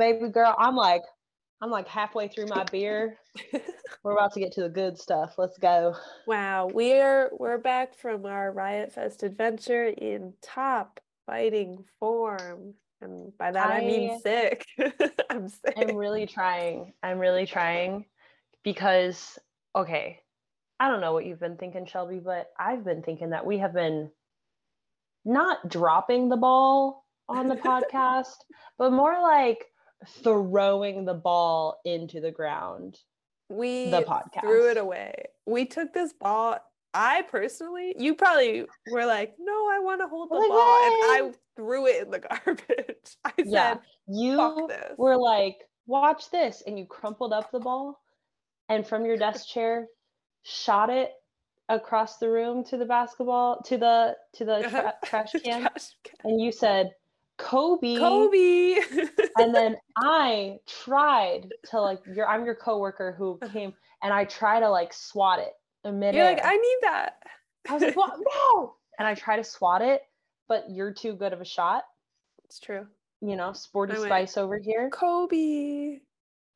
baby girl, I'm like, I'm like halfway through my beer. we're about to get to the good stuff. Let's go. Wow, we're we're back from our Riot Fest adventure in top fighting form. And by that I, I mean sick. I'm sick. I'm really trying. I'm really trying because okay, I don't know what you've been thinking, Shelby, but I've been thinking that we have been not dropping the ball on the podcast, but more like throwing the ball into the ground. We the podcast. threw it away. We took this ball. I personally, you probably were like, "No, I want to hold the like, ball," and I threw it in the garbage. I yeah. said, "You were like, watch this," and you crumpled up the ball, and from your desk chair, shot it across the room to the basketball to the to the uh-huh. tra- trash, can, trash can, and you said, Kobe. Kobe. and then I tried to like your I'm your coworker who uh-huh. came and I try to like swat it minute. You're like, I need that. I was like, what? No. And I try to swat it, but you're too good of a shot. It's true. You know, sporty spice over here. Kobe.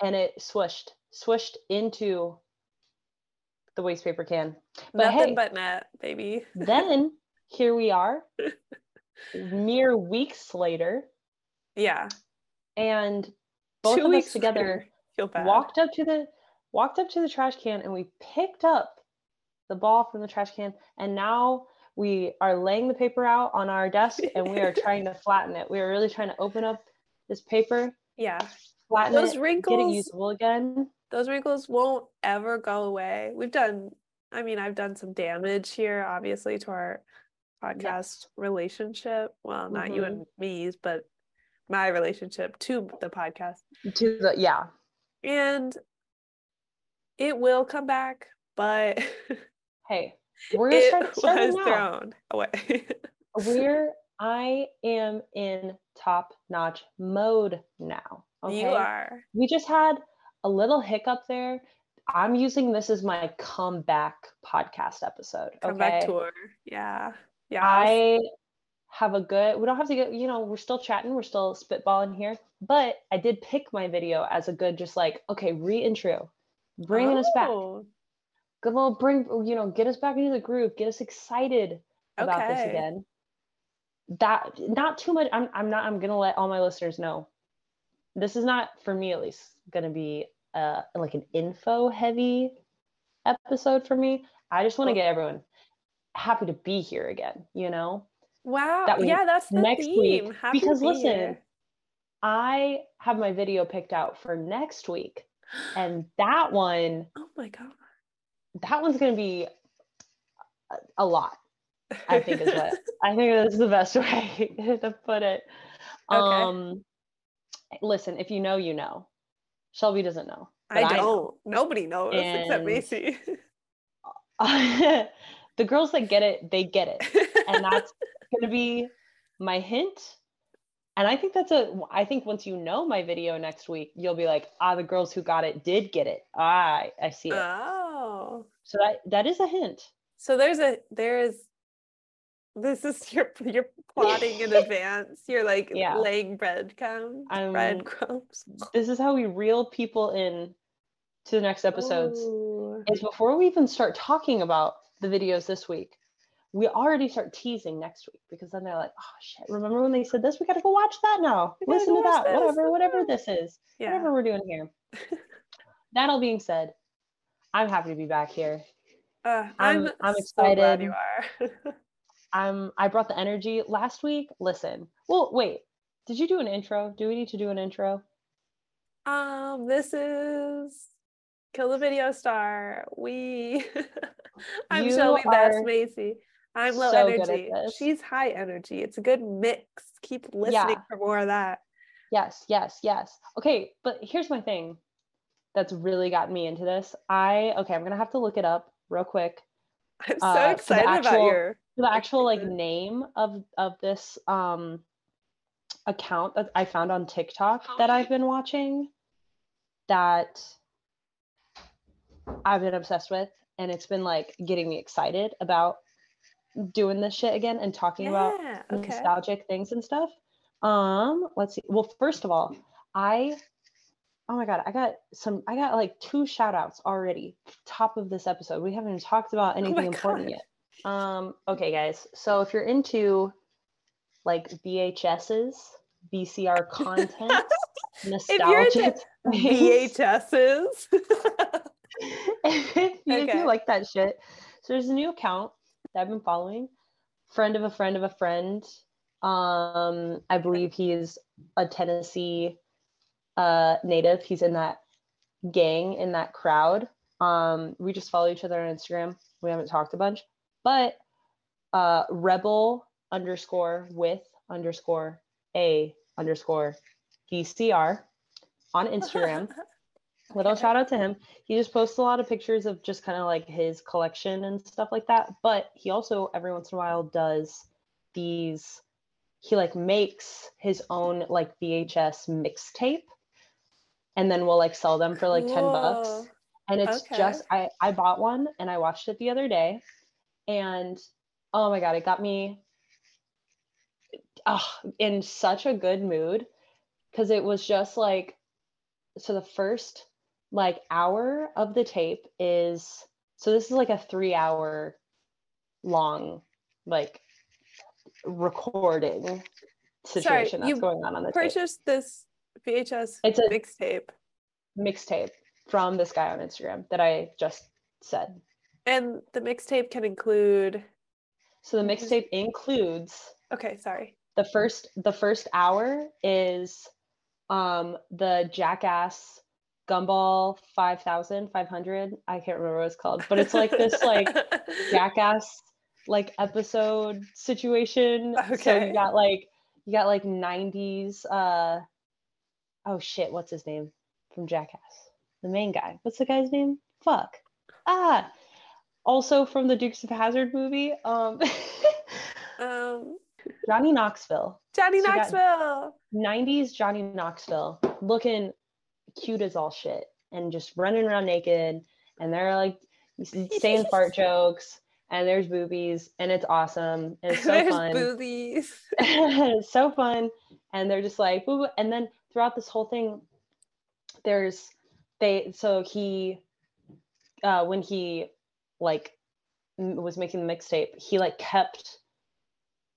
And it swished, swished into the waste paper can. But Nothing hey, but net, baby. then here we are mere weeks later. Yeah. And both Two of us together walked up to the walked up to the trash can and we picked up the ball from the trash can and now we are laying the paper out on our desk and we are trying to flatten it. We are really trying to open up this paper. Yeah. Flatten those it, wrinkles, get it usable again. Those wrinkles won't ever go away. We've done I mean, I've done some damage here, obviously, to our podcast yes. relationship. Well, not mm-hmm. you and me's, but my relationship to the podcast. To the yeah. And it will come back, but hey, we're gonna start starting was thrown away. we're I am in top notch mode now. Okay? You are. We just had a little hiccup there. I'm using this as my comeback podcast episode. Comeback okay? tour. Yeah. Yeah. I have a good, we don't have to get, you know, we're still chatting, we're still spitballing here, but I did pick my video as a good, just like, okay, re-intro, bringing oh. us back. Oh. Good little bring, you know, get us back into the groove, get us excited about okay. this again. That not too much. I'm I'm not I'm gonna let all my listeners know. This is not for me at least gonna be uh like an info heavy episode for me. I just want to get everyone happy to be here again, you know? Wow. That yeah, that's the next theme. week. Happy because be listen, here. I have my video picked out for next week. And that one, oh my God. That one's going to be a, a lot. I think is what I think that's the best way to put it. Okay. Um listen, if you know, you know. Shelby doesn't know. I don't. I know. Nobody knows and, except Macy. the girls that get it, they get it. And that's going to be my hint. And I think that's a, I think once you know my video next week, you'll be like, ah, the girls who got it did get it. Ah, I see it. Oh. So that, that is a hint. So there's a, there's, this is your, you're plotting in advance. You're like yeah. laying breadcrumbs, um, breadcrumbs. This is how we reel people in to the next episodes. Ooh. Is before we even start talking about the videos this week, we already start teasing next week because then they're like, oh shit, remember when they said this? We got to go watch that now. Listen to that, this. whatever, whatever this is, yeah. whatever we're doing here. that all being said, I'm happy to be back here. Uh, I'm, I'm, I'm excited. So you are. I'm I brought the energy last week. Listen, well, wait, did you do an intro? Do we need to do an intro? Um, this is Kill the Video Star. We I'm you Shelby That's Macy. I'm low so energy. She's high energy. It's a good mix. Keep listening yeah. for more of that. Yes, yes, yes. Okay, but here's my thing that's really got me into this. I okay, I'm gonna have to look it up real quick. I'm so uh, excited actual, about your the actual like name of of this um account that I found on TikTok that I've been watching that I've been obsessed with and it's been like getting me excited about doing this shit again and talking yeah, about okay. nostalgic things and stuff. Um, let's see. Well, first of all, I oh my god, I got some I got like two shout outs already. Top of this episode. We haven't even talked about oh anything oh important god. yet. Um, okay, guys. So if you're into like VHSs, VCR content, nostalgic VHSs. if, okay. if you like that shit. So there's a new account that I've been following. Friend of a friend of a friend. Um, I believe he is a Tennessee uh, native. He's in that gang in that crowd. Um, we just follow each other on Instagram. We haven't talked a bunch, but uh, rebel underscore with underscore a underscore VCR on Instagram. Little shout out to him. He just posts a lot of pictures of just kind of like his collection and stuff like that. But he also every once in a while does these. He like makes his own like VHS mixtape and then we'll like sell them for like 10 bucks and it's okay. just i i bought one and i watched it the other day and oh my god it got me oh, in such a good mood because it was just like so the first like hour of the tape is so this is like a three hour long like recording situation Sorry, that's going on on the purchased tape. this VHS it's a mixtape. Mixtape from this guy on Instagram that I just said. And the mixtape can include So the mixtape includes Okay, sorry. The first the first hour is um the Jackass Gumball 5000 500 I can't remember what it's called but it's like this like Jackass like episode situation okay. so you got like you got like 90s uh oh shit, what's his name from Jackass? The main guy. What's the guy's name? Fuck. Ah. Also from the Dukes of Hazzard movie. Um, um Johnny Knoxville. Johnny so Knoxville. 90s Johnny Knoxville looking cute as all shit and just running around naked and they're like saying fart jokes and there's boobies and it's awesome and it's so there's fun. Boobies. it's so fun and they're just like boo and then throughout this whole thing there's they so he uh when he like was making the mixtape he like kept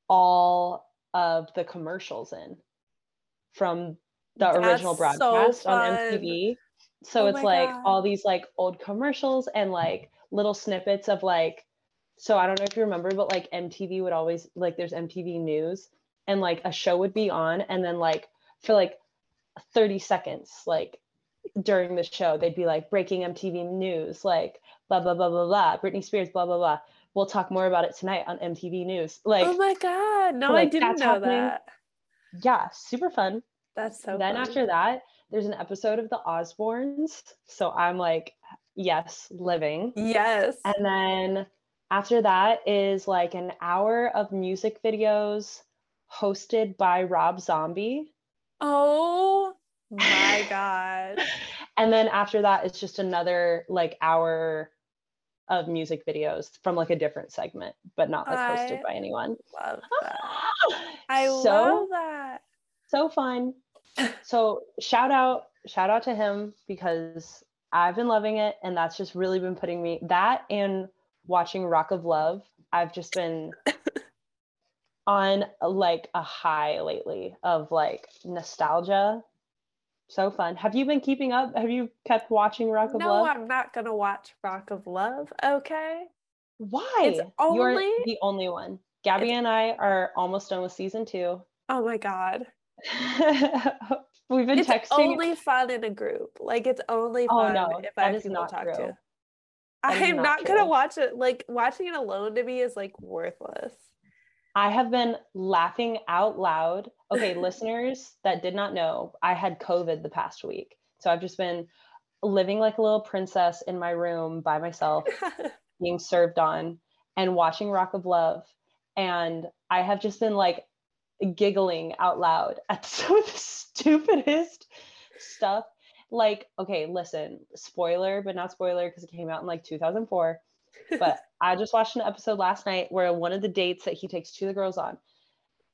all of the commercials in from the That's original broadcast so on MTV. So oh it's like God. all these like old commercials and like little snippets of like so I don't know if you remember but like MTV would always like there's MTV news and like a show would be on and then like for like 30 seconds like during the show they'd be like breaking mtv news like blah blah blah blah blah britney spears blah blah blah we'll talk more about it tonight on mtv news like oh my god no like, i didn't know happening. that yeah super fun that's so then fun. after that there's an episode of the osbournes so i'm like yes living yes and then after that is like an hour of music videos hosted by rob zombie Oh my god. and then after that it's just another like hour of music videos from like a different segment, but not like hosted I by anyone. Love that. I so, love that. So fun. So shout out, shout out to him because I've been loving it and that's just really been putting me that and watching Rock of Love. I've just been on like a high lately of like nostalgia. So fun. Have you been keeping up? Have you kept watching Rock of no, Love? No, I'm not gonna watch Rock of Love. Okay. Why? It's only You're the only one. Gabby it's... and I are almost done with season two. Oh my god. We've been texting. it's texting. only fun in a group. Like it's only oh, fun oh, no, if I have people to talk true. to. I'm not, not gonna watch it. Like watching it alone to me is like worthless. I have been laughing out loud. Okay, listeners that did not know, I had COVID the past week. So I've just been living like a little princess in my room by myself, being served on and watching Rock of Love. And I have just been like giggling out loud at some of the stupidest stuff. Like, okay, listen, spoiler, but not spoiler because it came out in like 2004 but I just watched an episode last night where one of the dates that he takes two of the girls on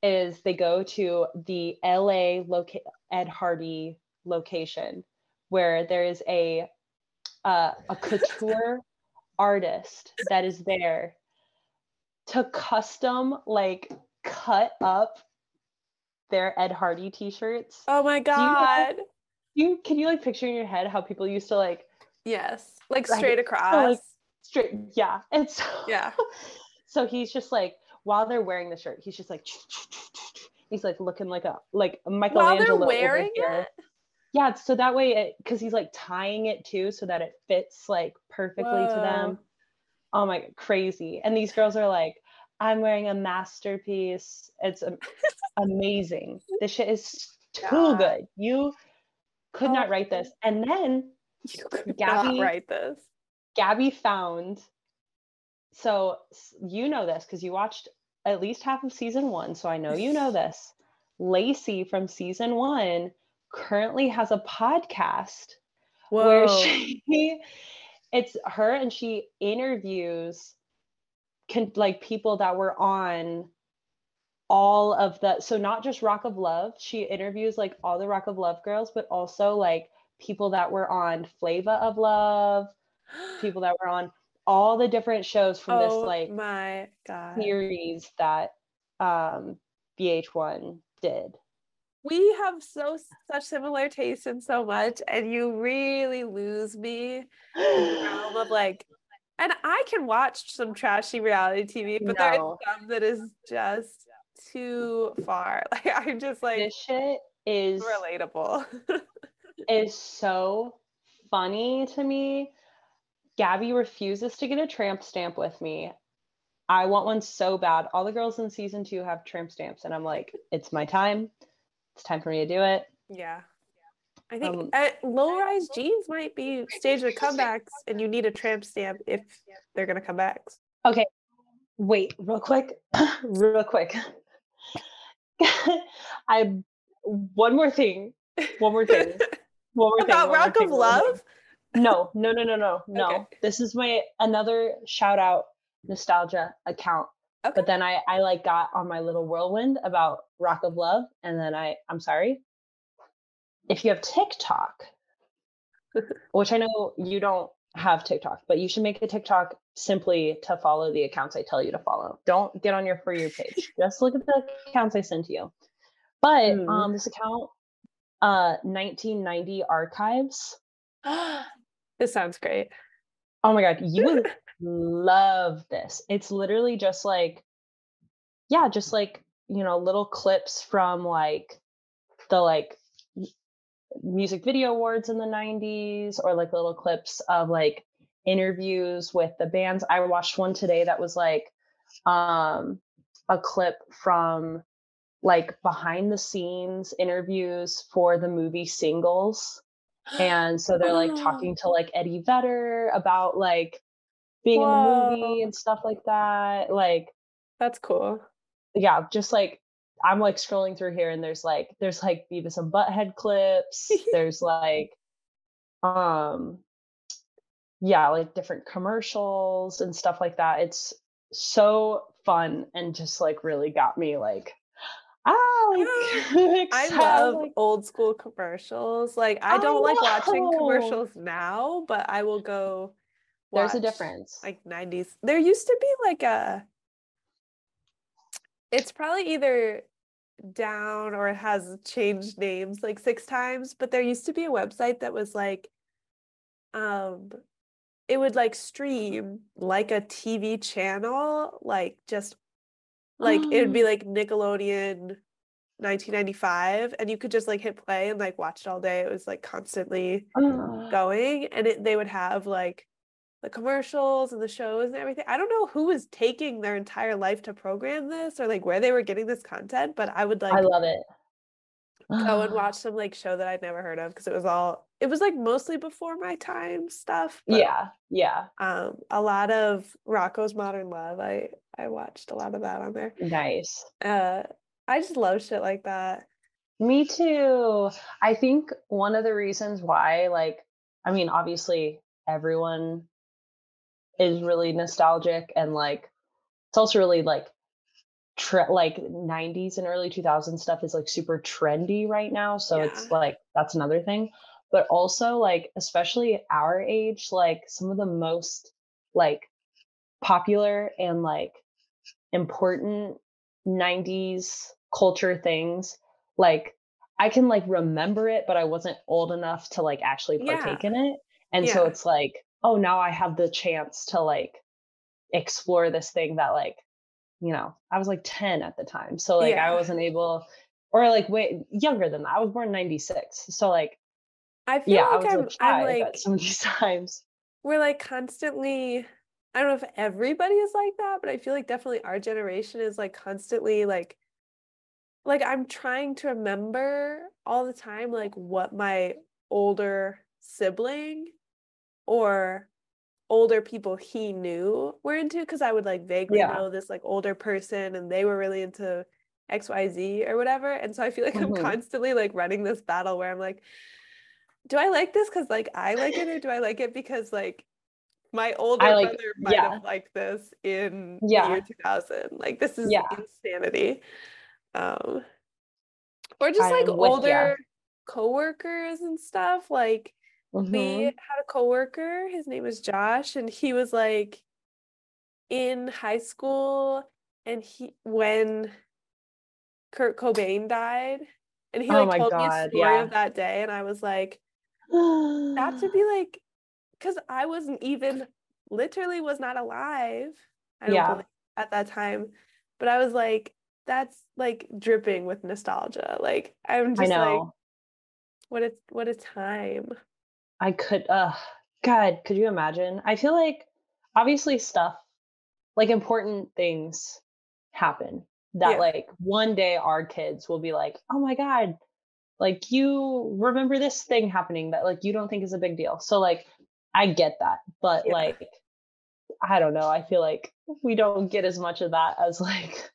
is they go to the LA loca- Ed Hardy location where there is a uh, a couture artist that is there to custom like cut up their Ed Hardy t-shirts. Oh my god. You, you can you like picture in your head how people used to like Yes. Like straight like, across. Like, straight yeah. And so Yeah. So he's just like while they're wearing the shirt, he's just like he's like looking like a like Michelangelo. While they're wearing it? Yeah, so that way it because he's like tying it too so that it fits like perfectly Whoa. to them. Oh my crazy. And these girls are like, I'm wearing a masterpiece. It's amazing. This shit is too good. You could oh. not write this. Oh. And then you could Gabby write this. Gabby found so you know this because you watched at least half of season one. So I know you know this. Lacey from season one currently has a podcast Whoa. where she it's her and she interviews can like people that were on all of the so not just rock of love she interviews like all the rock of love girls but also like people that were on flava of love people that were on all the different shows from oh, this like my god. series that um vh1 did. We have so such similar tastes in so much and you really lose me in the realm of like and I can watch some trashy reality TV, but no. there is some that is just too far. Like I'm just like this shit is relatable. is so funny to me. Gabby refuses to get a tramp stamp with me. I want one so bad. All the girls in season two have tramp stamps, and I'm like, it's my time. It's time for me to do it. Yeah. I think um, uh, low rise jeans might be stage of comebacks, and you need a tramp stamp if they're gonna come back. Okay, wait, real quick, real quick. I one more thing, one more thing, one more about thing, Rock of thing, Love. No, no, no, no, no, no. Okay. This is my another shout out nostalgia account. Okay. But then I I like got on my little whirlwind about Rock of Love, and then I I'm sorry, if you have TikTok, which I know you don't have TikTok, but you should make a TikTok simply to follow the accounts I tell you to follow. Don't get on your For You page. Just look at the accounts I send to you. But mm. um, this account, uh, 1990 archives. this sounds great. Oh my god, you would love this. It's literally just like, yeah, just like you know, little clips from like the like music video awards in the 90s or like little clips of like interviews with the bands. I watched one today that was like um a clip from like behind the scenes interviews for the movie singles. And so they're like talking to like Eddie Vedder about like being Whoa. in the movie and stuff like that. Like that's cool. Yeah, just like I'm like scrolling through here and there's like there's like Beavis and Butthead clips. there's like um yeah, like different commercials and stuff like that. It's so fun and just like really got me like ah like, I love like, old school commercials. Like I don't I like watching commercials now, but I will go There's a difference. Like 90s. There used to be like a it's probably either down or it has changed names like six times but there used to be a website that was like um it would like stream like a tv channel like just like oh. it would be like nickelodeon 1995 and you could just like hit play and like watch it all day it was like constantly oh. going and it, they would have like the commercials and the shows and everything. I don't know who was taking their entire life to program this or like where they were getting this content, but I would like I love it. go and watch some like show that I'd never heard of because it was all it was like mostly before my time stuff. yeah, yeah. Um, a lot of Rocko's Modern Love. I I watched a lot of that on there. Nice. Uh, I just love shit like that. Me too. I think one of the reasons why, like, I mean, obviously everyone is really nostalgic and like it's also really like tre- like 90s and early 2000s stuff is like super trendy right now so yeah. it's like that's another thing but also like especially our age like some of the most like popular and like important 90s culture things like i can like remember it but i wasn't old enough to like actually partake yeah. in it and yeah. so it's like oh now i have the chance to like explore this thing that like you know i was like 10 at the time so like yeah. i wasn't able or like way younger than that i was born 96 so like i feel yeah, like I was I'm, I'm like some of these times we're like constantly I don't know if everybody is like that, but I feel like definitely our generation is like constantly like like I'm trying to remember all the time like what my older sibling or older people he knew were into because I would like vaguely yeah. know this like older person and they were really into XYZ or whatever. And so I feel like mm-hmm. I'm constantly like running this battle where I'm like, do I like this because like I like it or do I like it because like my older like, brother might yeah. have liked this in yeah. the year 2000. Like this is yeah. insanity. Um, or just like older coworkers and stuff. Like mm-hmm. we had a coworker, his name was Josh, and he was like in high school and he when Kurt Cobain died and he oh like told God, me a story yeah. of that day and I was like that to be like because I wasn't even literally was not alive. I don't yeah. believe at that time. But I was like, that's like dripping with nostalgia. Like I'm just like what a what a time. I could uh God, could you imagine? I feel like obviously stuff like important things happen that yeah. like one day our kids will be like, "Oh my god, like you remember this thing happening that like you don't think is a big deal." So like I get that, but yeah. like I don't know. I feel like we don't get as much of that as like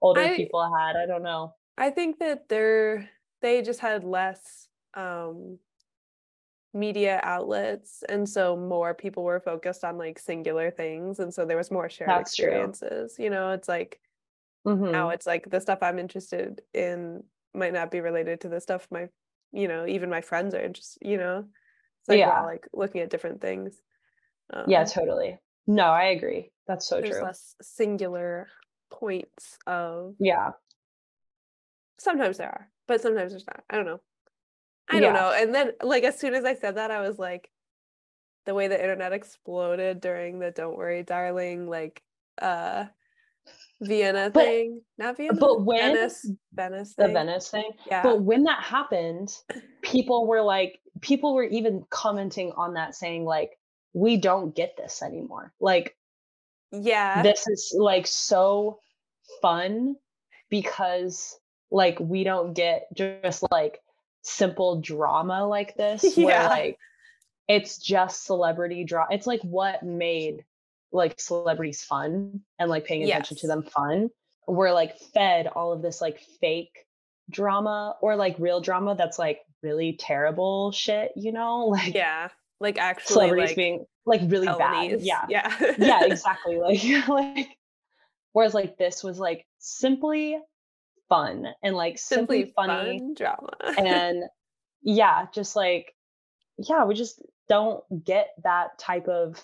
older I, people had. I don't know. I think that they're they just had less um media outlets and so more people were focused on like singular things and so there was more shared That's experiences true. you know it's like mm-hmm. now it's like the stuff i'm interested in might not be related to the stuff my you know even my friends are interested you know it's like yeah. like looking at different things. Um, yeah, totally. No, I agree. That's so there's true. Less singular points of yeah. Sometimes there are, but sometimes there's not. I don't know. I don't know. And then, like, as soon as I said that, I was like, the way the internet exploded during the "Don't Worry, Darling" like uh Vienna but, thing, not Vienna, but when Venice, Venice, thing. the Venice thing. Yeah. But when that happened, people were like, people were even commenting on that, saying like, "We don't get this anymore." Like, yeah, this is like so fun because like we don't get just like simple drama like this yeah. where like it's just celebrity drama. It's like what made like celebrities fun and like paying attention yes. to them fun we're like fed all of this like fake drama or like real drama that's like really terrible shit you know like yeah like actually celebrities like, being like really bad yeah yeah yeah exactly like like whereas like this was like simply fun and like simply, simply funny fun drama. and yeah just like yeah we just don't get that type of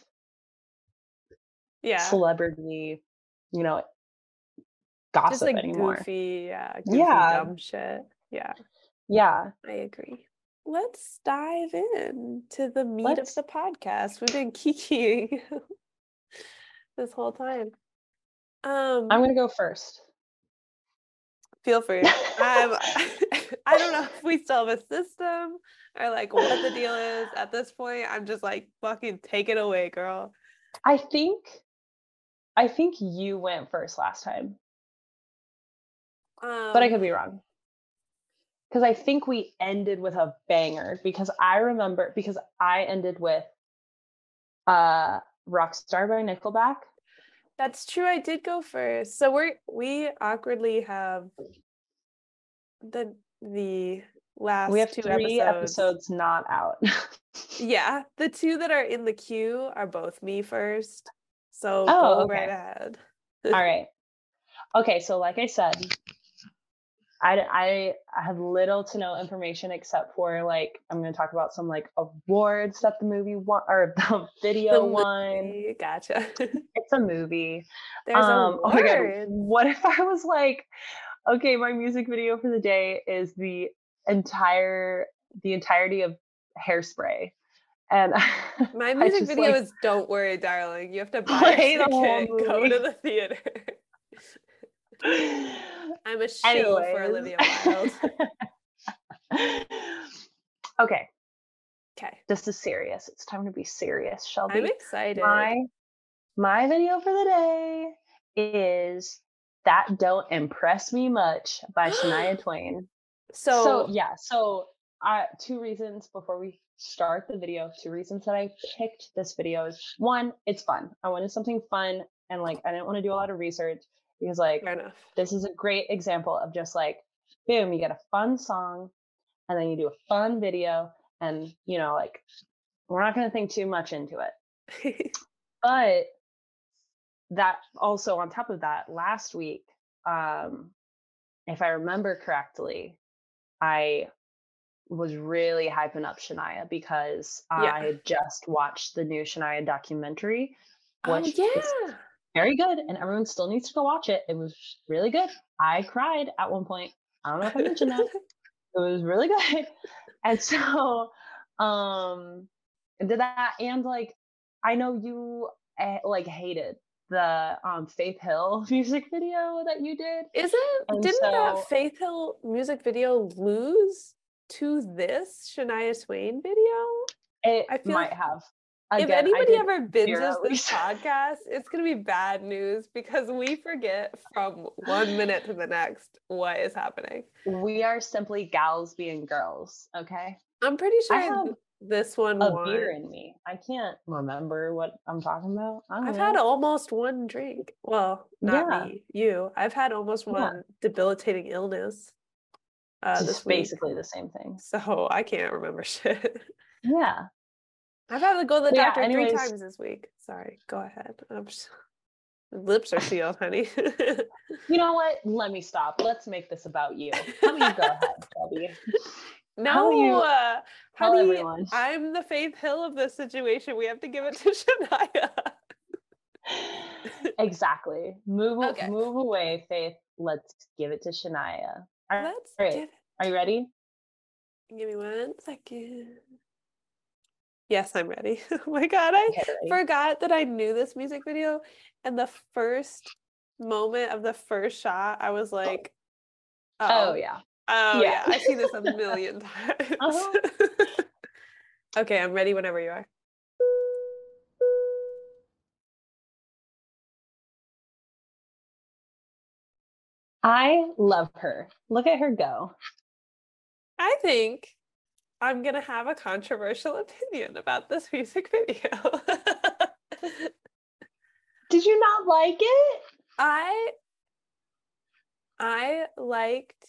yeah. celebrity you know gossip Just like anymore. goofy yeah goofy, yeah. dumb shit. Yeah. Yeah. I agree. Let's dive in to the meat let's... of the podcast. We've been kikiing this whole time. Um i'm gonna go first feel free um, i don't know if we still have a system or like what the deal is at this point i'm just like fucking take it away girl i think I think you went first last time. Um, but I could um be wrong. Because I think we ended with a banger because I remember because I ended with uh Rockstar by Nickelback. That's true. I did go first. So we're we awkwardly have the the last we have two three episodes. episodes not out. yeah. The two that are in the queue are both me first. So oh, go okay. right ahead. All right. Okay, so like I said, I, I have little to no information except for like I'm going to talk about some like awards that the movie won or the video the won. Gotcha. it's a movie. There's um, oh my God, what if I was like, okay, my music video for the day is the entire the entirety of Hairspray, and my music video like, is "Don't Worry, Darling." You have to buy a ticket, go to the theater. I'm a shoe for Olivia Wilde. okay. Okay. This is serious. It's time to be serious, Shelby. I'm excited. My my video for the day is That Don't Impress Me Much by Shania Twain. So, so yeah, so uh, two reasons before we start the video. Two reasons that I picked this video is one, it's fun. I wanted something fun and like I didn't want to do a lot of research because like this is a great example of just like boom you get a fun song and then you do a fun video and you know like we're not going to think too much into it. But that also on top of that last week um if i remember correctly i was really hyping up shania because yeah. i had just watched the new shania documentary oh, which oh, yeah very good, and everyone still needs to go watch it. It was really good. I cried at one point. I don't know if I mentioned that. It was really good. And so, um, did that, and like, I know you uh, like hated the um Faith Hill music video that you did. Is it? And Didn't so, that Faith Hill music video lose to this Shania Twain video? It I feel might like, have. Again, if anybody ever binges this podcast, it's going to be bad news because we forget from one minute to the next what is happening. We are simply gals being girls, okay? I'm pretty sure this one a won. beer in me. I can't remember what I'm talking about. I've know. had almost one drink. Well, not yeah. me, you. I've had almost one yeah. debilitating illness. Uh, this basically the same thing. So I can't remember shit. Yeah. I've had to go to the doctor yeah, three times this week. Sorry, go ahead. Just, lips are sealed, honey. you know what? Let me stop. Let's make this about you. Let me go ahead, Debbie? No, how you, uh, honey, everyone. I'm the Faith Hill of this situation. We have to give it to Shania. exactly. Move okay. move away, Faith. Let's give it to Shania. Let's right. Are you ready? Give me one second. Yes, I'm ready. oh my god, I forgot that I knew this music video. And the first moment of the first shot, I was like, oh, oh yeah. Oh yeah. yeah. I see this a million times. Uh-huh. okay, I'm ready whenever you are. I love her. Look at her go. I think I'm gonna have a controversial opinion about this music video. Did you not like it? I I liked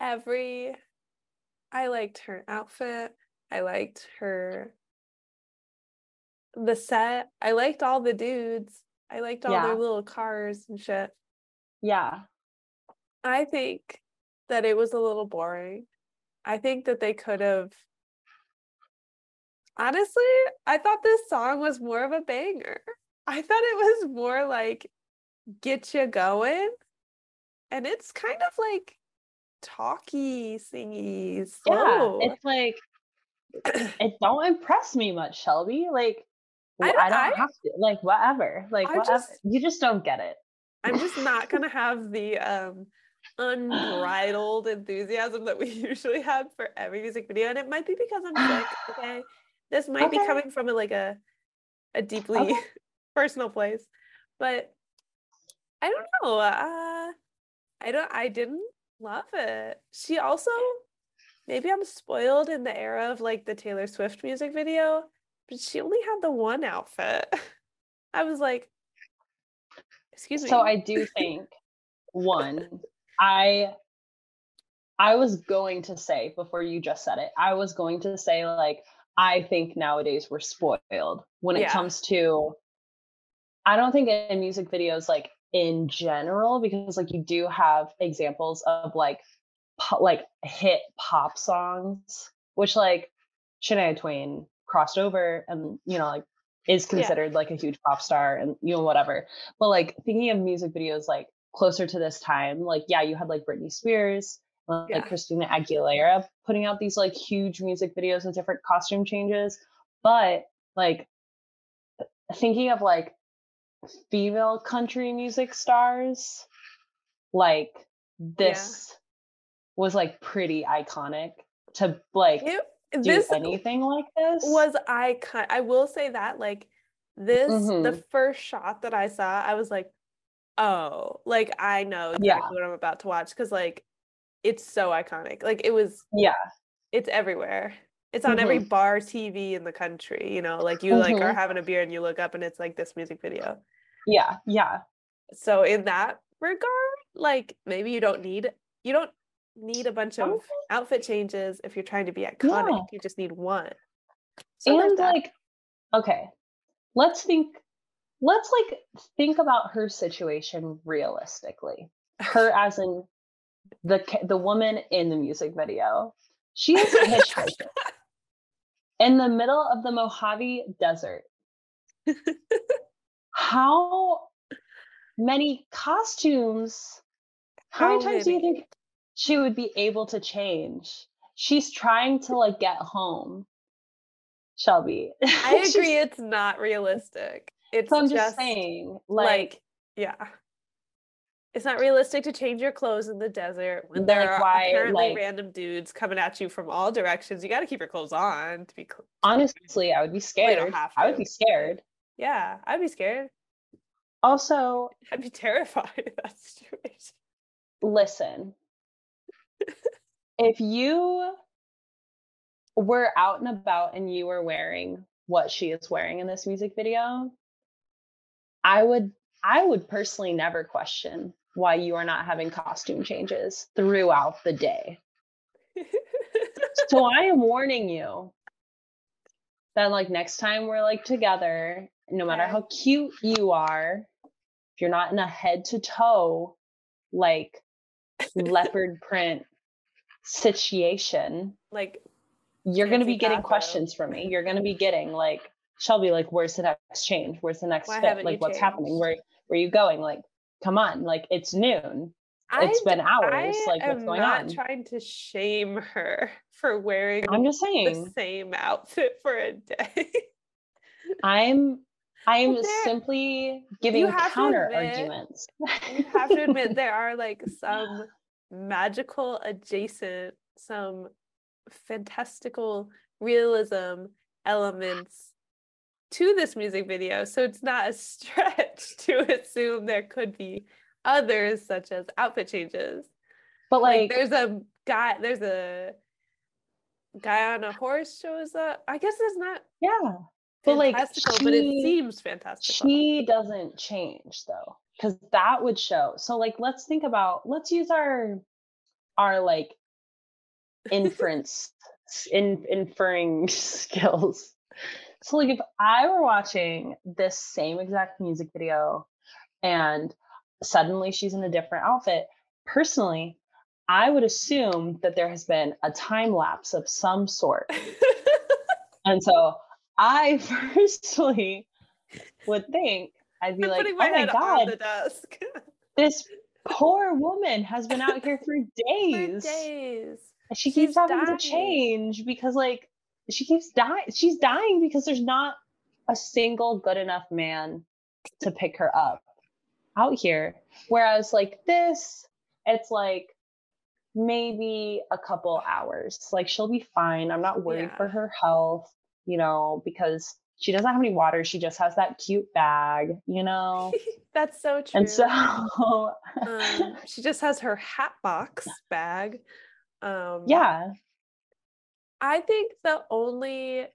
every I liked her outfit. I liked her the set. I liked all the dudes. I liked all yeah. their little cars and shit. Yeah. I think that it was a little boring. I think that they could have. Honestly, I thought this song was more of a banger. I thought it was more like get you going. And it's kind of like talky, singy, slow. Yeah, it's like it don't impress me much, Shelby. Like I don't, I don't I, have to. Like whatever. Like whatever. Just, you just don't get it. I'm just not gonna have the um unbridled enthusiasm that we usually have for every music video and it might be because i'm sick okay this might okay. be coming from a, like a a deeply okay. personal place but i don't know uh i don't i didn't love it she also maybe i'm spoiled in the era of like the taylor swift music video but she only had the one outfit i was like excuse me so i do think one I I was going to say before you just said it, I was going to say like I think nowadays we're spoiled when it yeah. comes to I don't think in music videos like in general because like you do have examples of like po- like hit pop songs which like Shania Twain crossed over and you know like is considered yeah. like a huge pop star and you know whatever but like thinking of music videos like closer to this time like yeah you had like Britney Spears like yeah. Christina Aguilera putting out these like huge music videos with different costume changes but like thinking of like female country music stars like this yeah. was like pretty iconic to like it, do anything like this was icon i will say that like this mm-hmm. the first shot that i saw i was like oh like i know exactly yeah. what i'm about to watch because like it's so iconic like it was yeah it's everywhere it's on mm-hmm. every bar tv in the country you know like you mm-hmm. like are mm-hmm. having a beer and you look up and it's like this music video yeah yeah so in that regard like maybe you don't need you don't need a bunch of okay. outfit changes if you're trying to be iconic yeah. you just need one so and like okay let's think let's like think about her situation realistically. Her as in the the woman in the music video. She is a hitchhiker. In the middle of the mojave desert. How many costumes how, how many times many? do you think she would be able to change? She's trying to like get home. Shelby. I agree it's not realistic it's so i'm just, just saying like, like, yeah it's not realistic to change your clothes in the desert when there like, are why, apparently like, random dudes coming at you from all directions. You got to keep your clothes on to be. Cl- Honestly, I would be scared. I would be scared. Yeah, I'd be scared. Also, I'd be terrified in that situation. Listen, if you were out and about and you were wearing what she is wearing in this music video, I would I would personally never question why you are not having costume changes throughout the day. so I am warning you that like next time we're like together, no matter how cute you are, if you're not in a head to toe like leopard print situation, like you're going to be getting questions from me. You're going to be getting like Shelby, like, where's the next change? Where's the next Why fit? Like, what's changed? happening? Where where are you going? Like, come on, like it's noon. It's I, been hours. I like, what's going not on? Trying to shame her for wearing. I'm just saying the same outfit for a day. I'm I'm simply giving counter admit, arguments. you have to admit there are like some magical adjacent, some fantastical realism elements to this music video. So it's not a stretch to assume there could be others, such as outfit changes. But like, like there's a guy, there's a guy on a horse shows up. I guess it's not. Yeah. But like, she, but it seems fantastical. She doesn't change though, because that would show. So like, let's think about. Let's use our, our like, inference, in inferring skills so like if I were watching this same exact music video and suddenly she's in a different outfit, personally, I would assume that there has been a time lapse of some sort. and so I personally would think I'd be I'm like, oh my god, this poor woman has been out here for days. For days. She She's keeps having dying. to change because like she keeps dying. She's dying because there's not a single good enough man to pick her up out here. Whereas like this, it's like maybe a couple hours. Like she'll be fine. I'm not worried yeah. for her health, you know, because she doesn't have any water. She just has that cute bag, you know. That's so true. And so um, she just has her hat box bag. Um, yeah. I think the only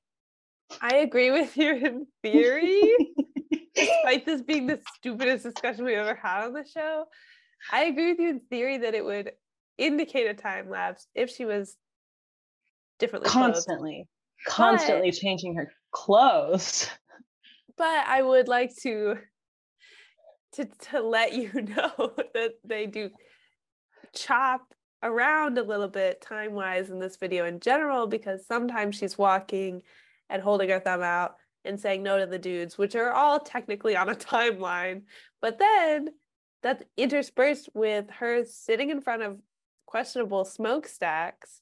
I agree with you in theory, despite this being the stupidest discussion we've ever had on the show. I agree with you in theory that it would indicate a time lapse if she was differently constantly, clothed. constantly but, changing her clothes. But I would like to to to let you know that they do chop around a little bit time wise in this video in general because sometimes she's walking and holding her thumb out and saying no to the dudes, which are all technically on a timeline. But then that's interspersed with her sitting in front of questionable smokestacks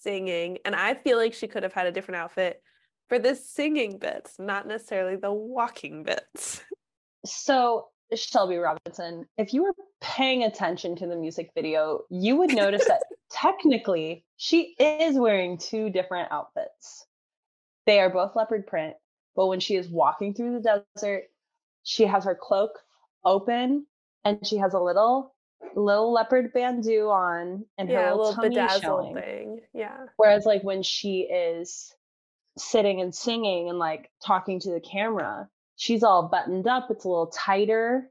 singing. And I feel like she could have had a different outfit for the singing bits, not necessarily the walking bits. So, Shelby Robinson, if you were paying attention to the music video, you would notice that technically she is wearing two different outfits. They are both leopard print, but when she is walking through the desert, she has her cloak open and she has a little little leopard bandeau on and yeah, her little tummy showing. thing. Yeah. Whereas like when she is sitting and singing and like talking to the camera, she's all buttoned up. It's a little tighter.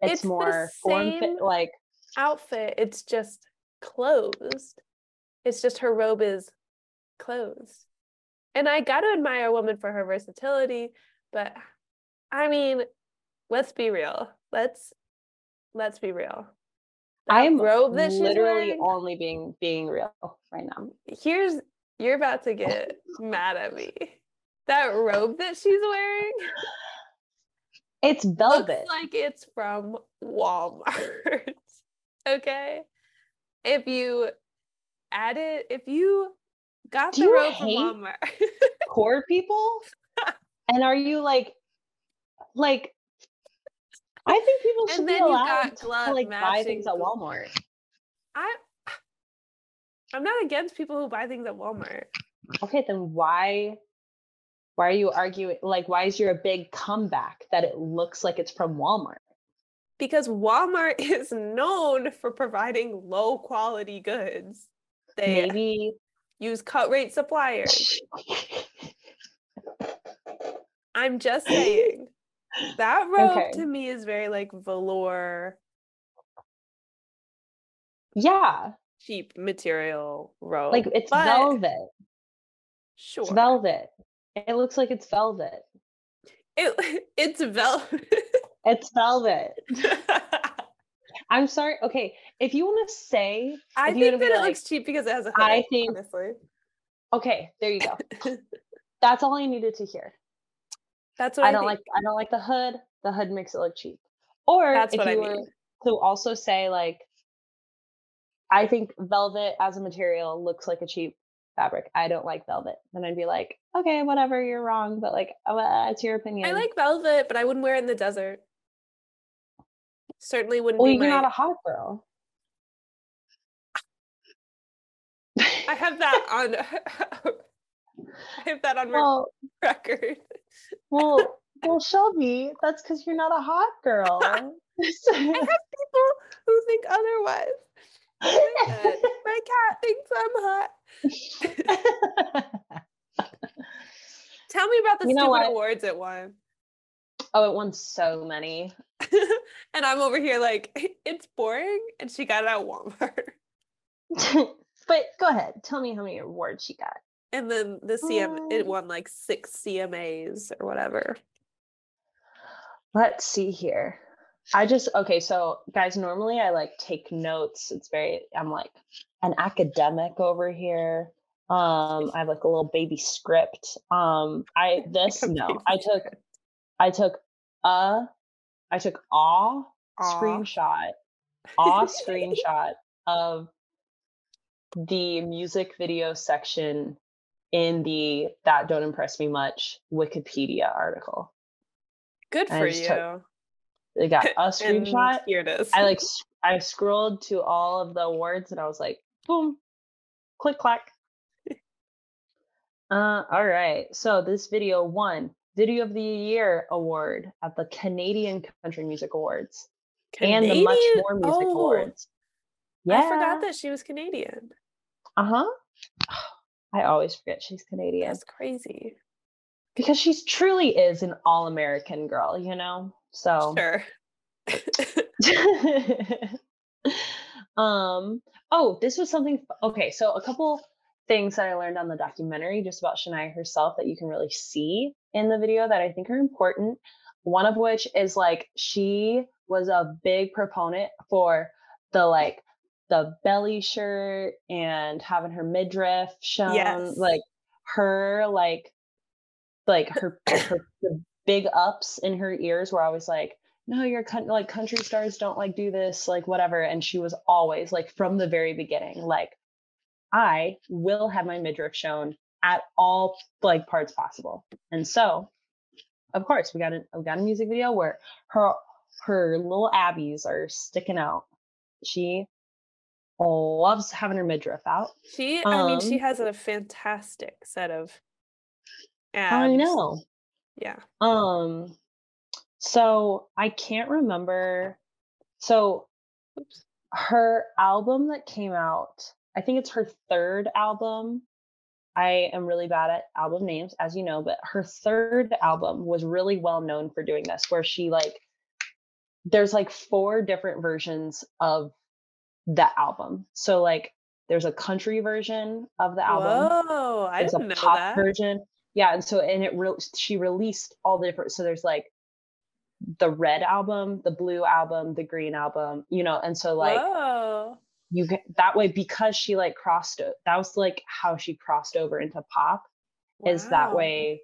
It's, it's more form fit like outfit. It's just closed. It's just her robe is closed. And I got to admire a woman for her versatility, but I mean, let's be real. Let's let's be real. I'm robe that literally wearing, only being being real right now. Here's you're about to get mad at me. That robe that she's wearing. It's velvet. Looks like it's from Walmart. okay. If you add it, if you got Do the robe from Walmart. poor people? and are you like like I think people should be allowed to like buy things at Walmart. I I'm not against people who buy things at Walmart. Okay, then why why are you arguing like why is your a big comeback that it looks like it's from Walmart? Because Walmart is known for providing low quality goods. They maybe use cut rate suppliers. I'm just saying. That robe okay. to me is very like velour. Yeah. Cheap material robe. Like it's but, velvet. Sure. It's velvet. It looks like it's velvet. It it's velvet. it's velvet. I'm sorry. Okay, if you want to say, I think that it like, looks cheap because it has a hood. I think. Honestly. Okay, there you go. That's all I needed to hear. That's what I, I don't think. like. I don't like the hood. The hood makes it look cheap. Or That's if you I mean. were to also say like, I think velvet as a material looks like a cheap fabric. I don't like velvet. Then I'd be like, okay, whatever, you're wrong, but like, uh, it's your opinion. I like velvet, but I wouldn't wear it in the desert. Certainly wouldn't. Well, you're my... not a hot girl. I have that on. I have that on well, record. well, well, Shelby, that's because you're not a hot girl. I have people who think otherwise. My, my cat thinks I'm hot. Tell me about the you stupid awards it won. Oh, it won so many. and I'm over here like, it's boring. And she got it at Walmart. but go ahead. Tell me how many awards she got. And then the CM, um, it won like six CMAs or whatever. Let's see here. I just, okay. So, guys, normally I like take notes. It's very, I'm like an academic over here. Um, I have like a little baby script. Um, I, this, no, I took, I took a, I took a screenshot, a screenshot of the music video section in the that don't impress me much Wikipedia article. Good for you. Took, they got a screenshot. here it is. I like I scrolled to all of the awards and I was like, boom, click clack. uh, all right. So this video won Video of the Year award at the Canadian Country Music Awards Canadian? and the Much More Music oh, Awards. Yeah, I forgot that she was Canadian. Uh huh. I always forget she's Canadian. That's crazy. Because she's truly is an all American girl, you know? So sure. um oh, this was something okay, so a couple things that I learned on the documentary just about Shania herself that you can really see in the video that I think are important. One of which is like she was a big proponent for the like the belly shirt and having her midriff shown yes. like her like like her, her big ups in her ears where I was like no your like country stars don't like do this like whatever. And she was always like from the very beginning like i will have my midriff shown at all like parts possible. And so of course we got a we got a music video where her her little abbies are sticking out. She loves having her midriff out. She um, i mean she um has a fantastic set of abs. i know yeah um so I can't remember. So Oops. her album that came out, I think it's her third album. I am really bad at album names, as you know, but her third album was really well known for doing this, where she like, there's like four different versions of the album. So like, there's a country version of the album. Oh, I didn't a pop that. version. Yeah, and so and it re- she released all the different. So there's like the red album, the blue album, the green album, you know, and so like Whoa. you get that way because she like crossed it. That was like how she crossed over into pop. Wow. Is that way?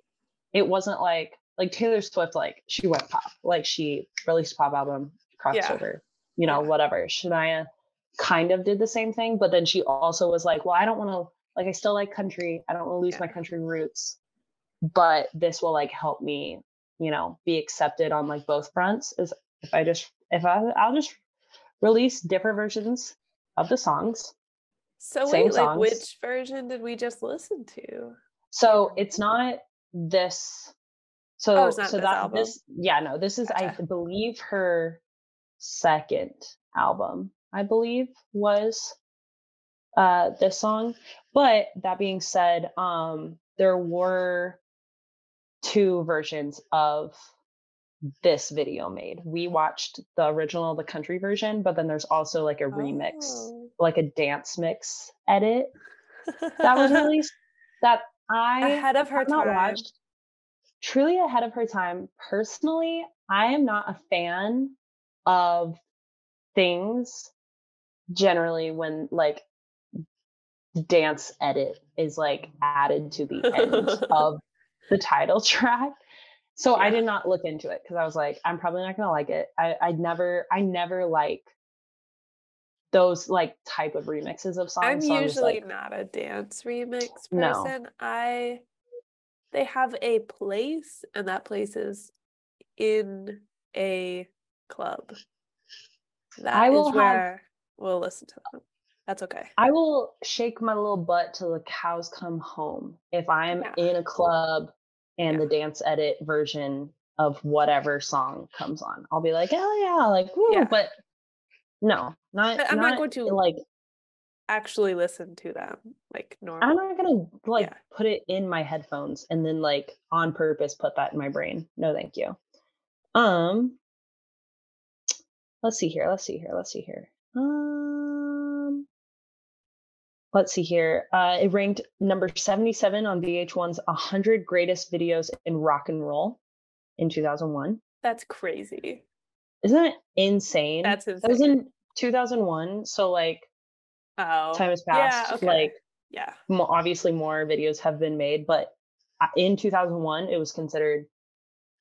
It wasn't like like Taylor Swift, like she went pop, like she released pop album, crossed yeah. over, you know, yeah. whatever. Shania kind of did the same thing, but then she also was like, well, I don't want to like I still like country. I don't want to lose yeah. my country roots, but this will like help me you know be accepted on like both fronts is if i just if i i'll just release different versions of the songs so wait like which version did we just listen to so it's not this so oh, so that album. this yeah no this is gotcha. i believe her second album i believe was uh this song but that being said um there were two versions of this video made. We watched the original, the country version, but then there's also like a remix, oh. like a dance mix edit that was released that I ahead of her time. Watched. Truly ahead of her time. Personally, I am not a fan of things generally when like dance edit is like added to the end of the title track. So yeah. I did not look into it because I was like, I'm probably not gonna like it. I I never I never like those like type of remixes of songs. I'm so usually like, not a dance remix person. No. I they have a place and that place is in a club. That I will is where have, we'll listen to them. That's okay. I will shake my little butt till the cows come home if I'm yeah. in a club and yeah. the dance edit version of whatever song comes on. I'll be like, oh yeah, like woo, yeah. but no, not. I'm not, not, going to like actually listen to them like normal. I'm not gonna like yeah. put it in my headphones and then like on purpose put that in my brain. No, thank you. Um, let's see here. Let's see here. Let's see here. Um, let's see here. Uh, it ranked number 77 on VH1's 100 Greatest Videos in Rock and Roll in 2001. That's crazy. Isn't it insane? That's insane. That was in 2001. So, like, oh, time has passed. Yeah, okay. Like, yeah. Obviously, more videos have been made, but uh, in 2001, it was considered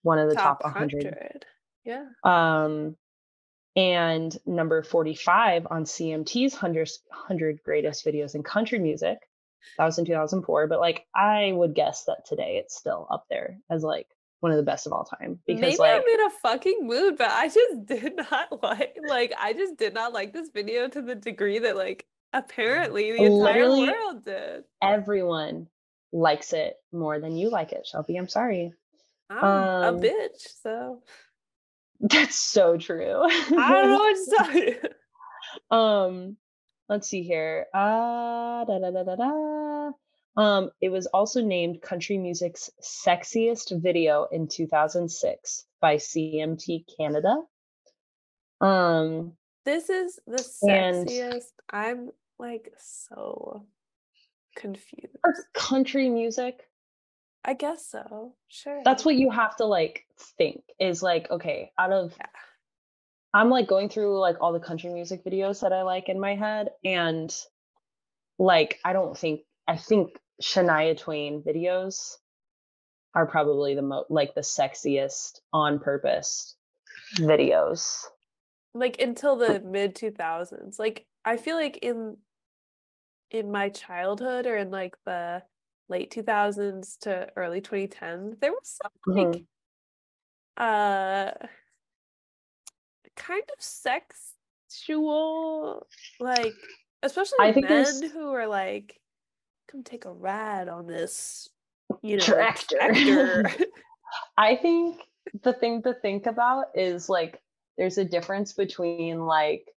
one of the top, top 100. 100. Yeah. Um, and number 45 on CMT's 100, 100 greatest videos in country music. That was in 2004, but like I would guess that today it's still up there as like one of the best of all time. Because maybe like, I'm in a fucking mood, but I just did not like like I just did not like this video to the degree that like apparently the entire world did. Everyone likes it more than you like it, Shelby. I'm sorry. I'm um, a bitch, so that's so true. I don't know what to you. Um, let's see here. Uh, da, da, da, da, da. Um, it was also named country music's sexiest video in 2006 by CMT Canada. Um, this is the sexiest. And, I'm like so confused. Country music. I guess so. Sure. That's what you have to like think is like, okay, out of yeah. I'm like going through like all the country music videos that I like in my head and like I don't think I think Shania Twain videos are probably the most like the sexiest on purpose videos. Like until the mid 2000s. Like I feel like in in my childhood or in like the late 2000s to early 2010 there was some like mm-hmm. uh kind of sexual like especially I think men who are like come take a ride on this you know tractor, tractor. I think the thing to think about is like there's a difference between like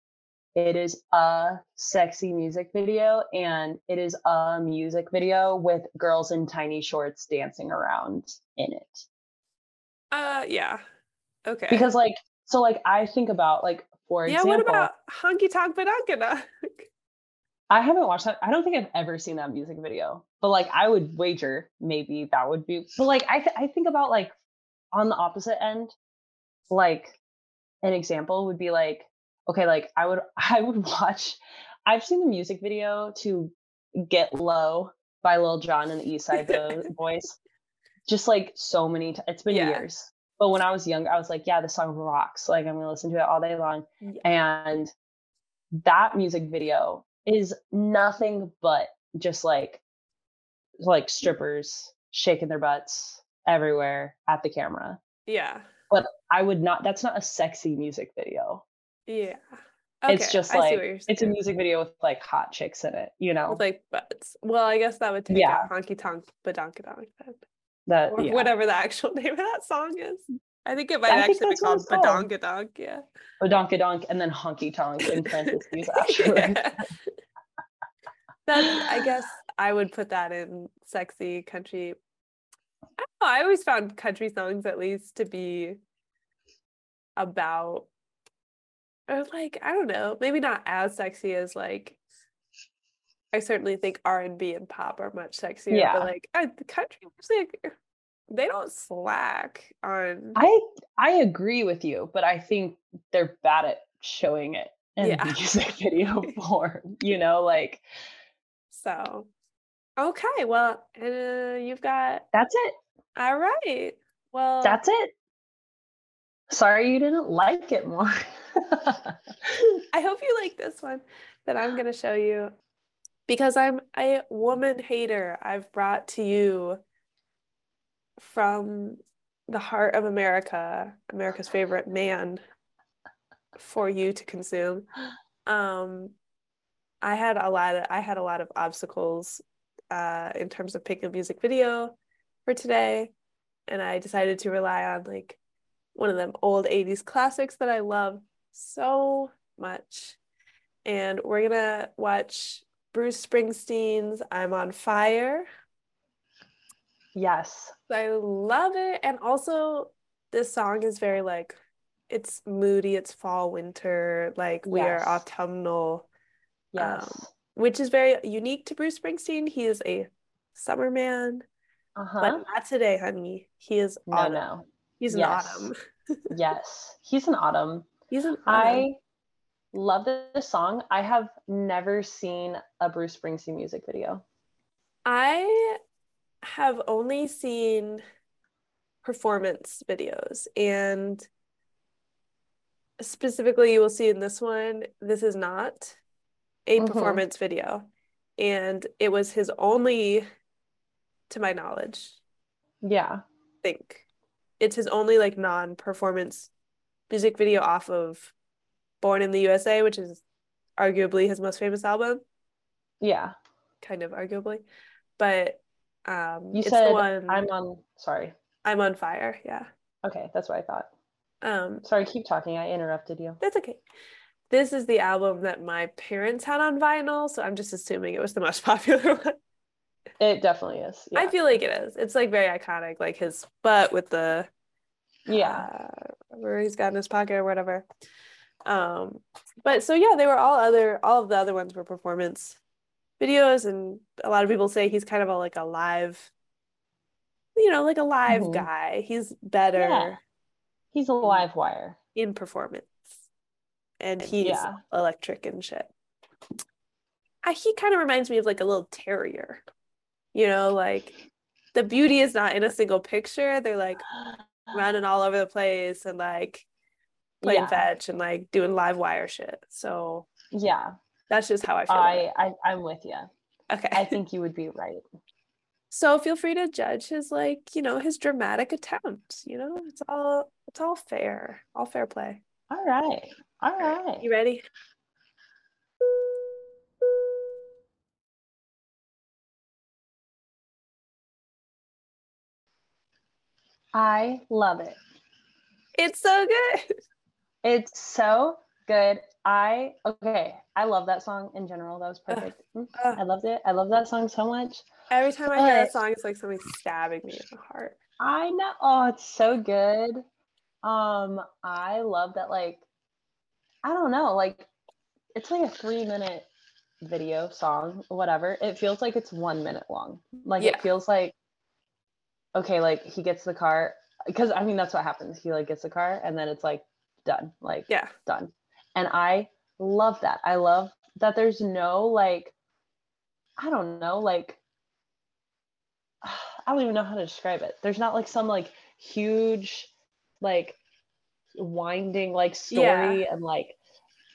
it is a sexy music video and it is a music video with girls in tiny shorts dancing around in it. Uh yeah. Okay. Because like so like I think about like for yeah, example. Yeah, what about Honky Tonk Badonkadonk? I haven't watched that. I don't think I've ever seen that music video. But like I would wager maybe that would be but like I th- I think about like on the opposite end like an example would be like okay, like I would I would watch I've seen the music video to Get Low by Lil Jon and the East Side Boys. Just like so many times. It's been yeah. years. But when I was young, I was like, yeah, this song rocks. Like I'm gonna listen to it all day long. Yeah. And that music video is nothing but just like like strippers shaking their butts everywhere at the camera. Yeah. But I would not that's not a sexy music video. Yeah. Okay, it's just like it's a music video with like hot chicks in it, you know. With like butts. Well, I guess that would take yeah. honky tonk badonkadonk then. That or yeah. whatever the actual name of that song is. I think it might I actually be called badonkadonk, yeah. Badonkadonk and then honky tonk in parentheses after. yeah. That's I guess I would put that in sexy country. I, know, I always found country songs at least to be about or like I don't know, maybe not as sexy as like I certainly think R and B and pop are much sexier. Yeah. But like I, the country music, they don't slack on. I I agree with you, but I think they're bad at showing it in yeah. music video form. You know, like so. Okay, well, uh, you've got. That's it. All right. Well, that's it. Sorry you didn't like it more. I hope you like this one that I'm going to show you because I'm a woman hater. I've brought to you from the heart of America, America's favorite man for you to consume. Um, I had a lot of I had a lot of obstacles uh, in terms of picking a music video for today, and I decided to rely on like one of them old 80s classics that I love so much. And we're gonna watch Bruce Springsteen's I'm on Fire. Yes. I love it. And also this song is very like it's moody, it's fall, winter, like we yes. are autumnal. Yes. Um, which is very unique to Bruce Springsteen. He is a summer man. Uh-huh. But not today, honey. He is no, autumn. No. He's yes. an autumn. yes. He's an autumn. He's an I love this song. I have never seen a Bruce Springsteen music video. I have only seen performance videos and specifically you will see in this one this is not a mm-hmm. performance video and it was his only to my knowledge yeah think it's his only like non-performance music video off of born in the usa which is arguably his most famous album. Yeah. Kind of arguably. But um you said one, i'm on sorry. I'm on fire yeah. Okay that's what i thought. Um sorry keep talking. I interrupted you. that's okay. This is the album that my parents had on vinyl, so I'm just assuming it was the most popular one. It definitely is. Yeah. I feel like it is. It's like very iconic, like his butt with the yeah, uh, where he's got in his pocket or whatever. Um, but so yeah, they were all other. All of the other ones were performance videos, and a lot of people say he's kind of a like a live, you know, like a live mm-hmm. guy. He's better. Yeah. He's a live wire in performance and he's yeah. electric and shit. I, he kind of reminds me of like a little terrier. You know, like the beauty is not in a single picture. They're like running all over the place and like playing yeah. fetch and like doing live wire shit. So yeah, that's just how I feel. I, I I'm with you. Okay, I think you would be right. So feel free to judge his like you know his dramatic attempt. You know, it's all it's all fair, all fair play. All right, all right. You ready? I love it. It's so good. It's so good. I okay. I love that song in general. That was perfect. I loved it. I love that song so much. Every time I but, hear a song, it's like something stabbing me in the heart. I know. Oh, it's so good. Um, I love that. Like, I don't know. Like, it's like a three minute video song, whatever. It feels like it's one minute long. Like, yeah. it feels like okay, like he gets the car because I mean that's what happens. He like gets the car and then it's like done, like yeah, done. And I love that. I love that there's no like I don't know, like I don't even know how to describe it. There's not like some like huge like winding like story yeah. and like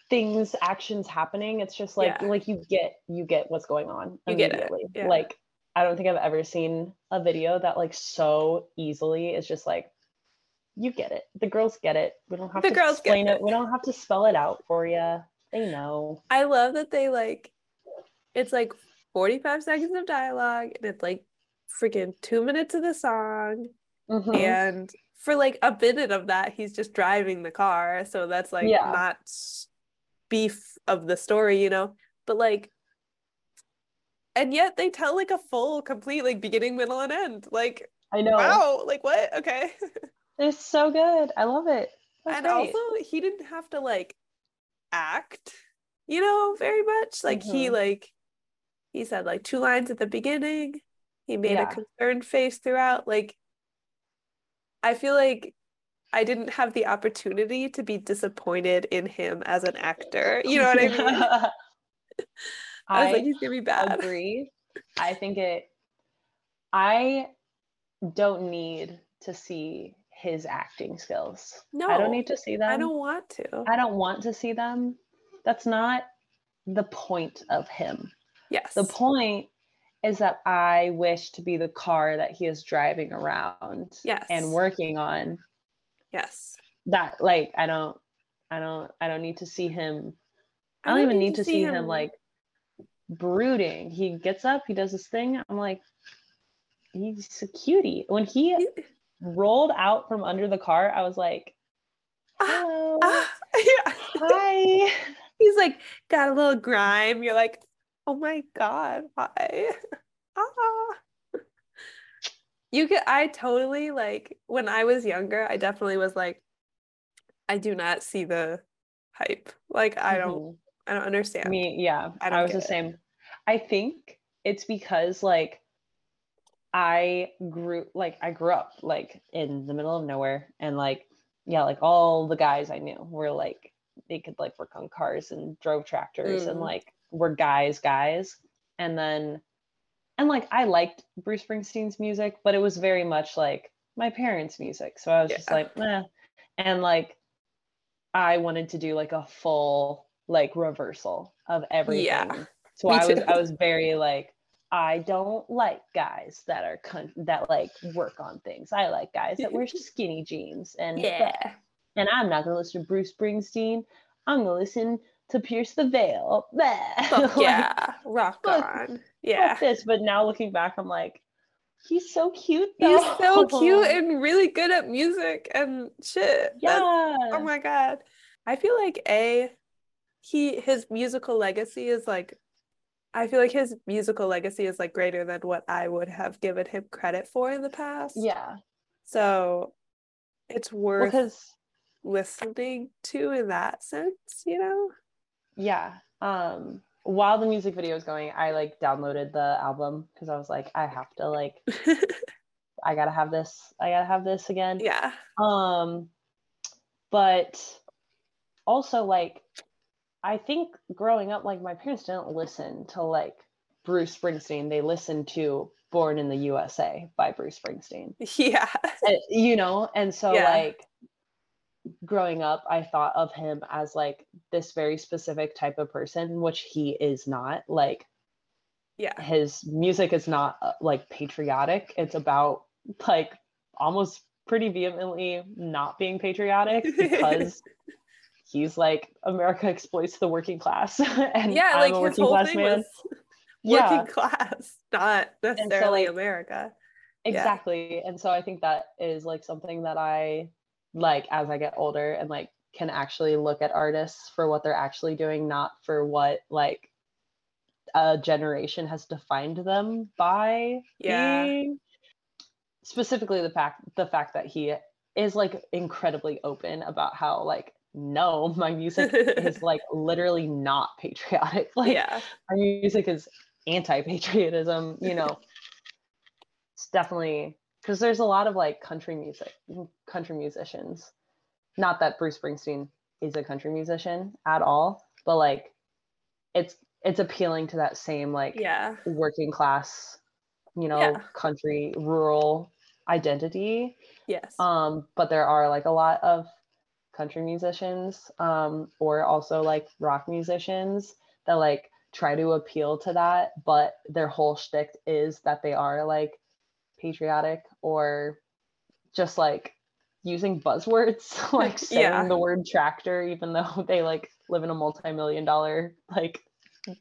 things actions happening it's just like yeah. like you get you get what's going on you immediately yeah. like I don't think I've ever seen a video that like so easily is just like you get it. The girls get it. We don't have the to girls explain it. it. We don't have to spell it out for you. They know. I love that they like it's like 45 seconds of dialogue and it's like freaking 2 minutes of the song. Mm-hmm. And for like a minute of that he's just driving the car, so that's like yeah. not beef of the story, you know. But like and yet they tell like a full complete like beginning middle and end like i know wow like what okay it's so good i love it That's and great. also he didn't have to like act you know very much like mm-hmm. he like he said like two lines at the beginning he made yeah. a concerned face throughout like i feel like I didn't have the opportunity to be disappointed in him as an actor. You know what I mean? I was I like, he's gonna be bad. Agree. I think it. I don't need to see his acting skills. No, I don't need to see them. I don't want to. I don't want to see them. That's not the point of him. Yes. The point is that I wish to be the car that he is driving around yes. and working on. Yes. That like I don't I don't I don't need to see him I don't, I don't even need, to see, him, him like brooding. He gets up, he does his thing. I'm like, he's a cutie. When he rolled out from under the car, I was like, hello. Uh, yeah. Hi. He's like, got a little grime. You're like, oh my God, hi. ah. You could, I totally like, when I was younger, I definitely was like, I do not see the hype. Like, I don't, mm-hmm. I don't understand. Me, yeah. I, I was the it. same. I think it's because like I grew like I grew up like in the middle of nowhere and like yeah, like all the guys I knew were like they could like work on cars and drove tractors mm. and like were guys guys and then and like I liked Bruce Springsteen's music, but it was very much like my parents' music. So I was yeah. just like, eh. And like I wanted to do like a full like reversal of everything. Yeah. So I was I was very like I don't like guys that are con- that like work on things. I like guys that wear skinny jeans and yeah. And I'm not gonna listen to Bruce Springsteen. I'm gonna listen to Pierce the Veil. like, yeah, rock on. Yeah. this, but now looking back, I'm like, he's so cute. Though. He's so cute and really good at music and shit. Oh yeah. oh my god. I feel like a he his musical legacy is like I feel like his musical legacy is like greater than what I would have given him credit for in the past. Yeah. So it's worth because listening to in that sense, you know? Yeah. Um while the music video was going, I like downloaded the album because I was like, I have to like I gotta have this, I gotta have this again. Yeah. Um but also like I think growing up, like my parents didn't listen to like Bruce Springsteen. They listened to Born in the USA by Bruce Springsteen. Yeah. And, you know, and so yeah. like growing up, I thought of him as like this very specific type of person, which he is not. Like, yeah, his music is not uh, like patriotic. It's about like almost pretty vehemently not being patriotic because he's like America exploits the working class and yeah, I'm like a working class man. working class, not necessarily so, like, America. Exactly. Yeah. And so I think that is like something that I like as I get older and like can actually look at artists for what they're actually doing, not for what like a generation has defined them by yeah. being. Specifically the fact the fact that he is like incredibly open about how like no, my music is like literally not patriotic. Like yeah. my music is anti-patriotism, you know. it's definitely because there's a lot of like country music, country musicians. Not that Bruce Springsteen is a country musician at all, but like it's it's appealing to that same like yeah working class, you know, yeah. country rural identity. Yes. Um, but there are like a lot of country musicians, um, or also like rock musicians that like try to appeal to that, but their whole shtick is that they are like patriotic or just like using buzzwords like saying yeah. the word tractor even though they like live in a multi-million dollar like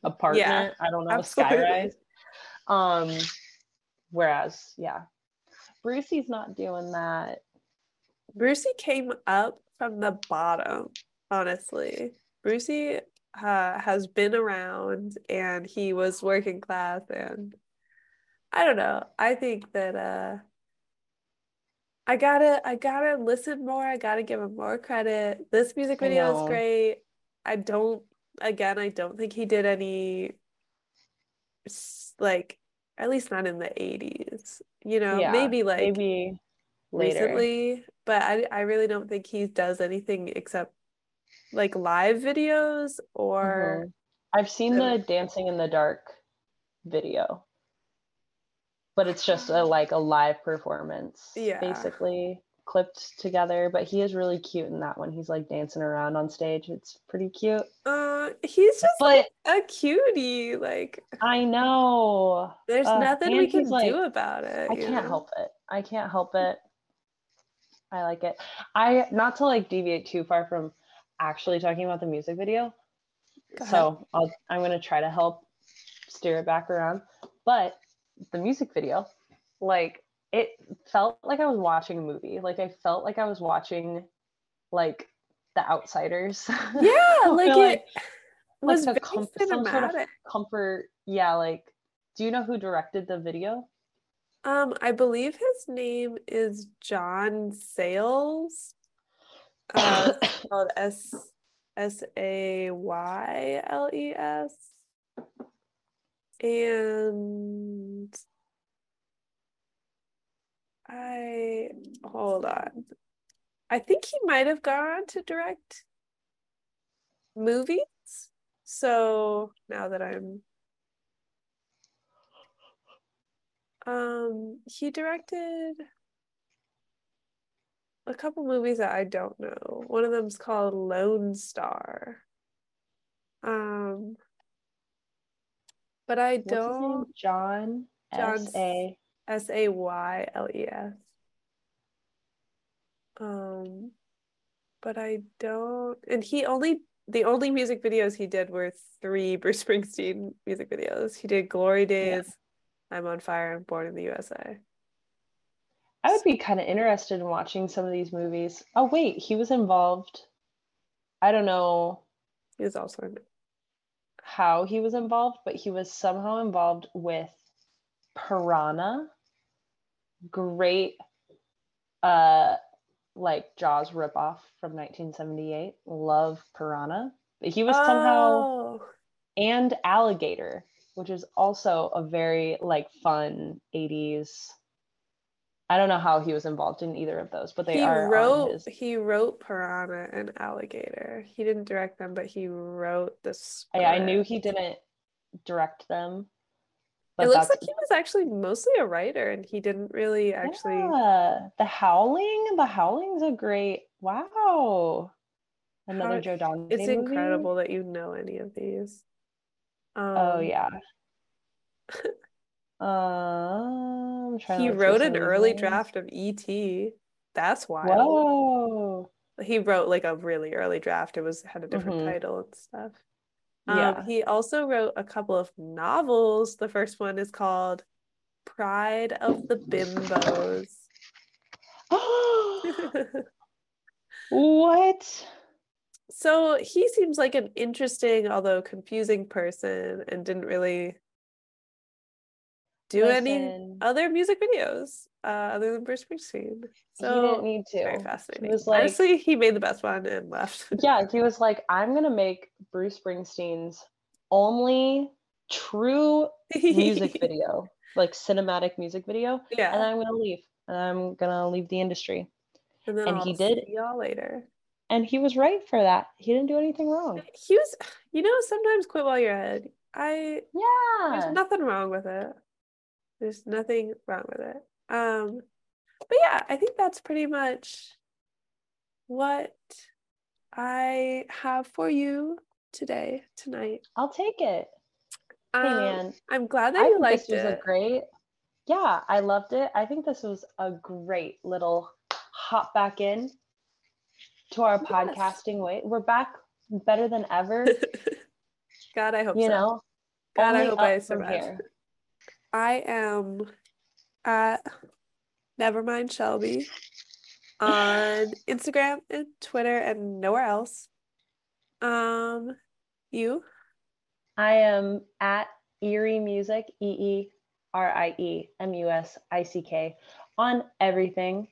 apartment yeah, i don't know absolutely. skyrise um whereas yeah brucey's not doing that brucey came up from the bottom honestly brucey uh, has been around and he was working class and I don't know. I think that uh I gotta I gotta listen more. I gotta give him more credit. This music video is great. I don't again, I don't think he did any like at least not in the 80s. You know, yeah, maybe like maybe later. recently, but I I really don't think he does anything except like live videos or mm-hmm. I've seen the dancing in the dark video but it's just a like a live performance yeah. basically clipped together but he is really cute in that one. He's like dancing around on stage. It's pretty cute. Uh he's just but, like a cutie like i know. there's uh, nothing we can like, do about it i can't know? help it. I can't help it i like it i not to like deviate too far from actually talking about the music video so I'll, i'm going to try to help steer it back around but the music video, like it felt like I was watching a movie. Like I felt like I was watching like The Outsiders. Yeah, like it like, was like com- some sort of comfort. Yeah, like do you know who directed the video? Um, I believe his name is John Sayles. Uh, called S S A Y L E S and I hold on. I think he might have gone to direct movies. So now that I'm um he directed a couple movies that I don't know. One of them's called Lone Star. Um but I don't. John. S A S A Y L E S. Um, but I don't. And he only the only music videos he did were three Bruce Springsteen music videos. He did Glory Days, yeah. I'm on Fire, and Born in the USA. I would be kind of interested in watching some of these movies. Oh wait, he was involved. I don't know. He was also in how he was involved, but he was somehow involved with Piranha. Great uh like Jaws ripoff from 1978. Love Piranha. But he was oh. somehow and Alligator, which is also a very like fun 80s I don't know how he was involved in either of those, but they he are. Wrote, his... He wrote Piranha and Alligator. He didn't direct them, but he wrote the script. I, I knew he didn't direct them. it looks like he was actually mostly a writer and he didn't really actually. Yeah. The Howling. The Howling's a great. Wow. Another How... Joe Dante. It's movie? incredible that you know any of these. Oh, um, oh, yeah. Um, he wrote an early draft of ET. That's wild. Whoa. He wrote like a really early draft. It was had a different mm-hmm. title and stuff. Um, yeah. he also wrote a couple of novels. The first one is called Pride of the Bimbos. Oh. What? So he seems like an interesting, although confusing person and didn't really do Listen. any other music videos uh, other than Bruce Springsteen. So he didn't need to. Very fascinating. He was like, Honestly, he made the best one and left. yeah, he was like, I'm gonna make Bruce Springsteen's only true music video, like cinematic music video. Yeah. And I'm gonna leave. And I'm gonna leave the industry. And, and he did y'all later. And he was right for that. He didn't do anything wrong. He was, you know, sometimes quit while you're ahead. I yeah. There's nothing wrong with it. There's nothing wrong with it. Um, but yeah, I think that's pretty much what I have for you today, tonight. I'll take it. Um, hey man, I'm glad that I you liked this it. was a great. Yeah, I loved it. I think this was a great little hop back in to our yes. podcasting way. We're back better than ever. God, I hope so. you so. know. God, I hope I survive. I am at Nevermind Shelby on Instagram and Twitter and nowhere else. Um, you? I am at Eerie Musick, E E R I E M U S I C K, on everything,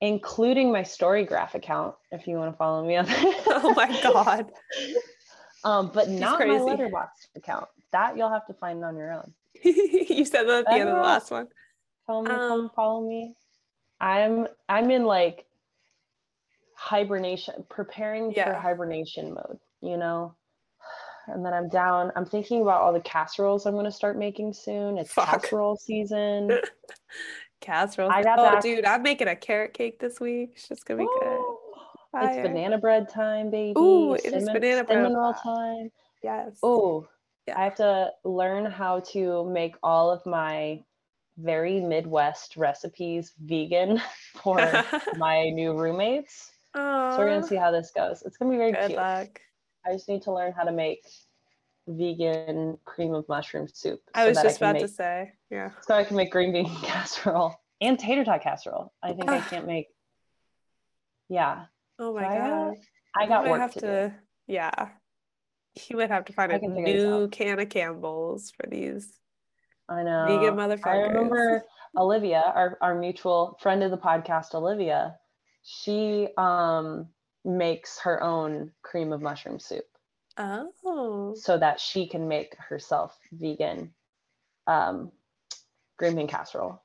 including my Storygraph account. If you want to follow me on that. oh my god. um, but She's not crazy. my Letterboxd account. That you'll have to find on your own. you said that at the end of the last one. Follow me, um, come follow me. I'm I'm in like hibernation, preparing yeah. for hibernation mode, you know. And then I'm down. I'm thinking about all the casseroles I'm gonna start making soon. It's Fuck. casserole season. Casseroles. I got oh, that. dude, I'm making a carrot cake this week. It's just gonna be Ooh. good. Fire. It's banana bread time, baby. Ooh, it cinnamon, is banana bread roll time. Yes. Oh, yeah. I have to learn how to make all of my very Midwest recipes vegan for my new roommates. Aww. So we're gonna see how this goes. It's gonna be very Good cute. Luck. I just need to learn how to make vegan cream of mushroom soup. I so was just I about make, to say, yeah. So I can make green bean casserole and tater tot casserole. I think I can't make. Yeah. Oh my so god. I got, I got work have to, to yeah. He would have to find a new can of Campbell's for these. I know. Vegan motherfuckers. I remember Olivia, our, our mutual friend of the podcast, Olivia, she um makes her own cream of mushroom soup. Oh. So that she can make herself vegan um green bean casserole.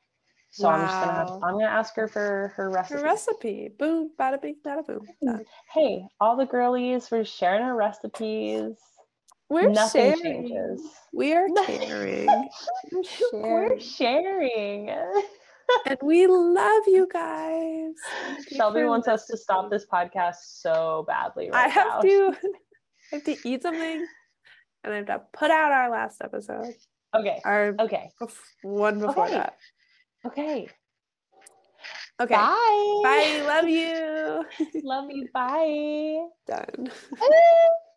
So wow. I'm just gonna have I'm gonna ask her for her recipe. Her recipe. Boom, bada bing, bada boom. Hey, all the girlies, we're sharing our recipes. We're Nothing sharing. changes. We are caring. we're sharing. We're sharing. and we love you guys. Shelby wants us to stop this podcast so badly. Right I have now. to I have to eat something and I have to put out our last episode. Okay. Our okay. One before okay. that. Okay. Okay. Bye. Bye. Love you. Love you. Bye. Done.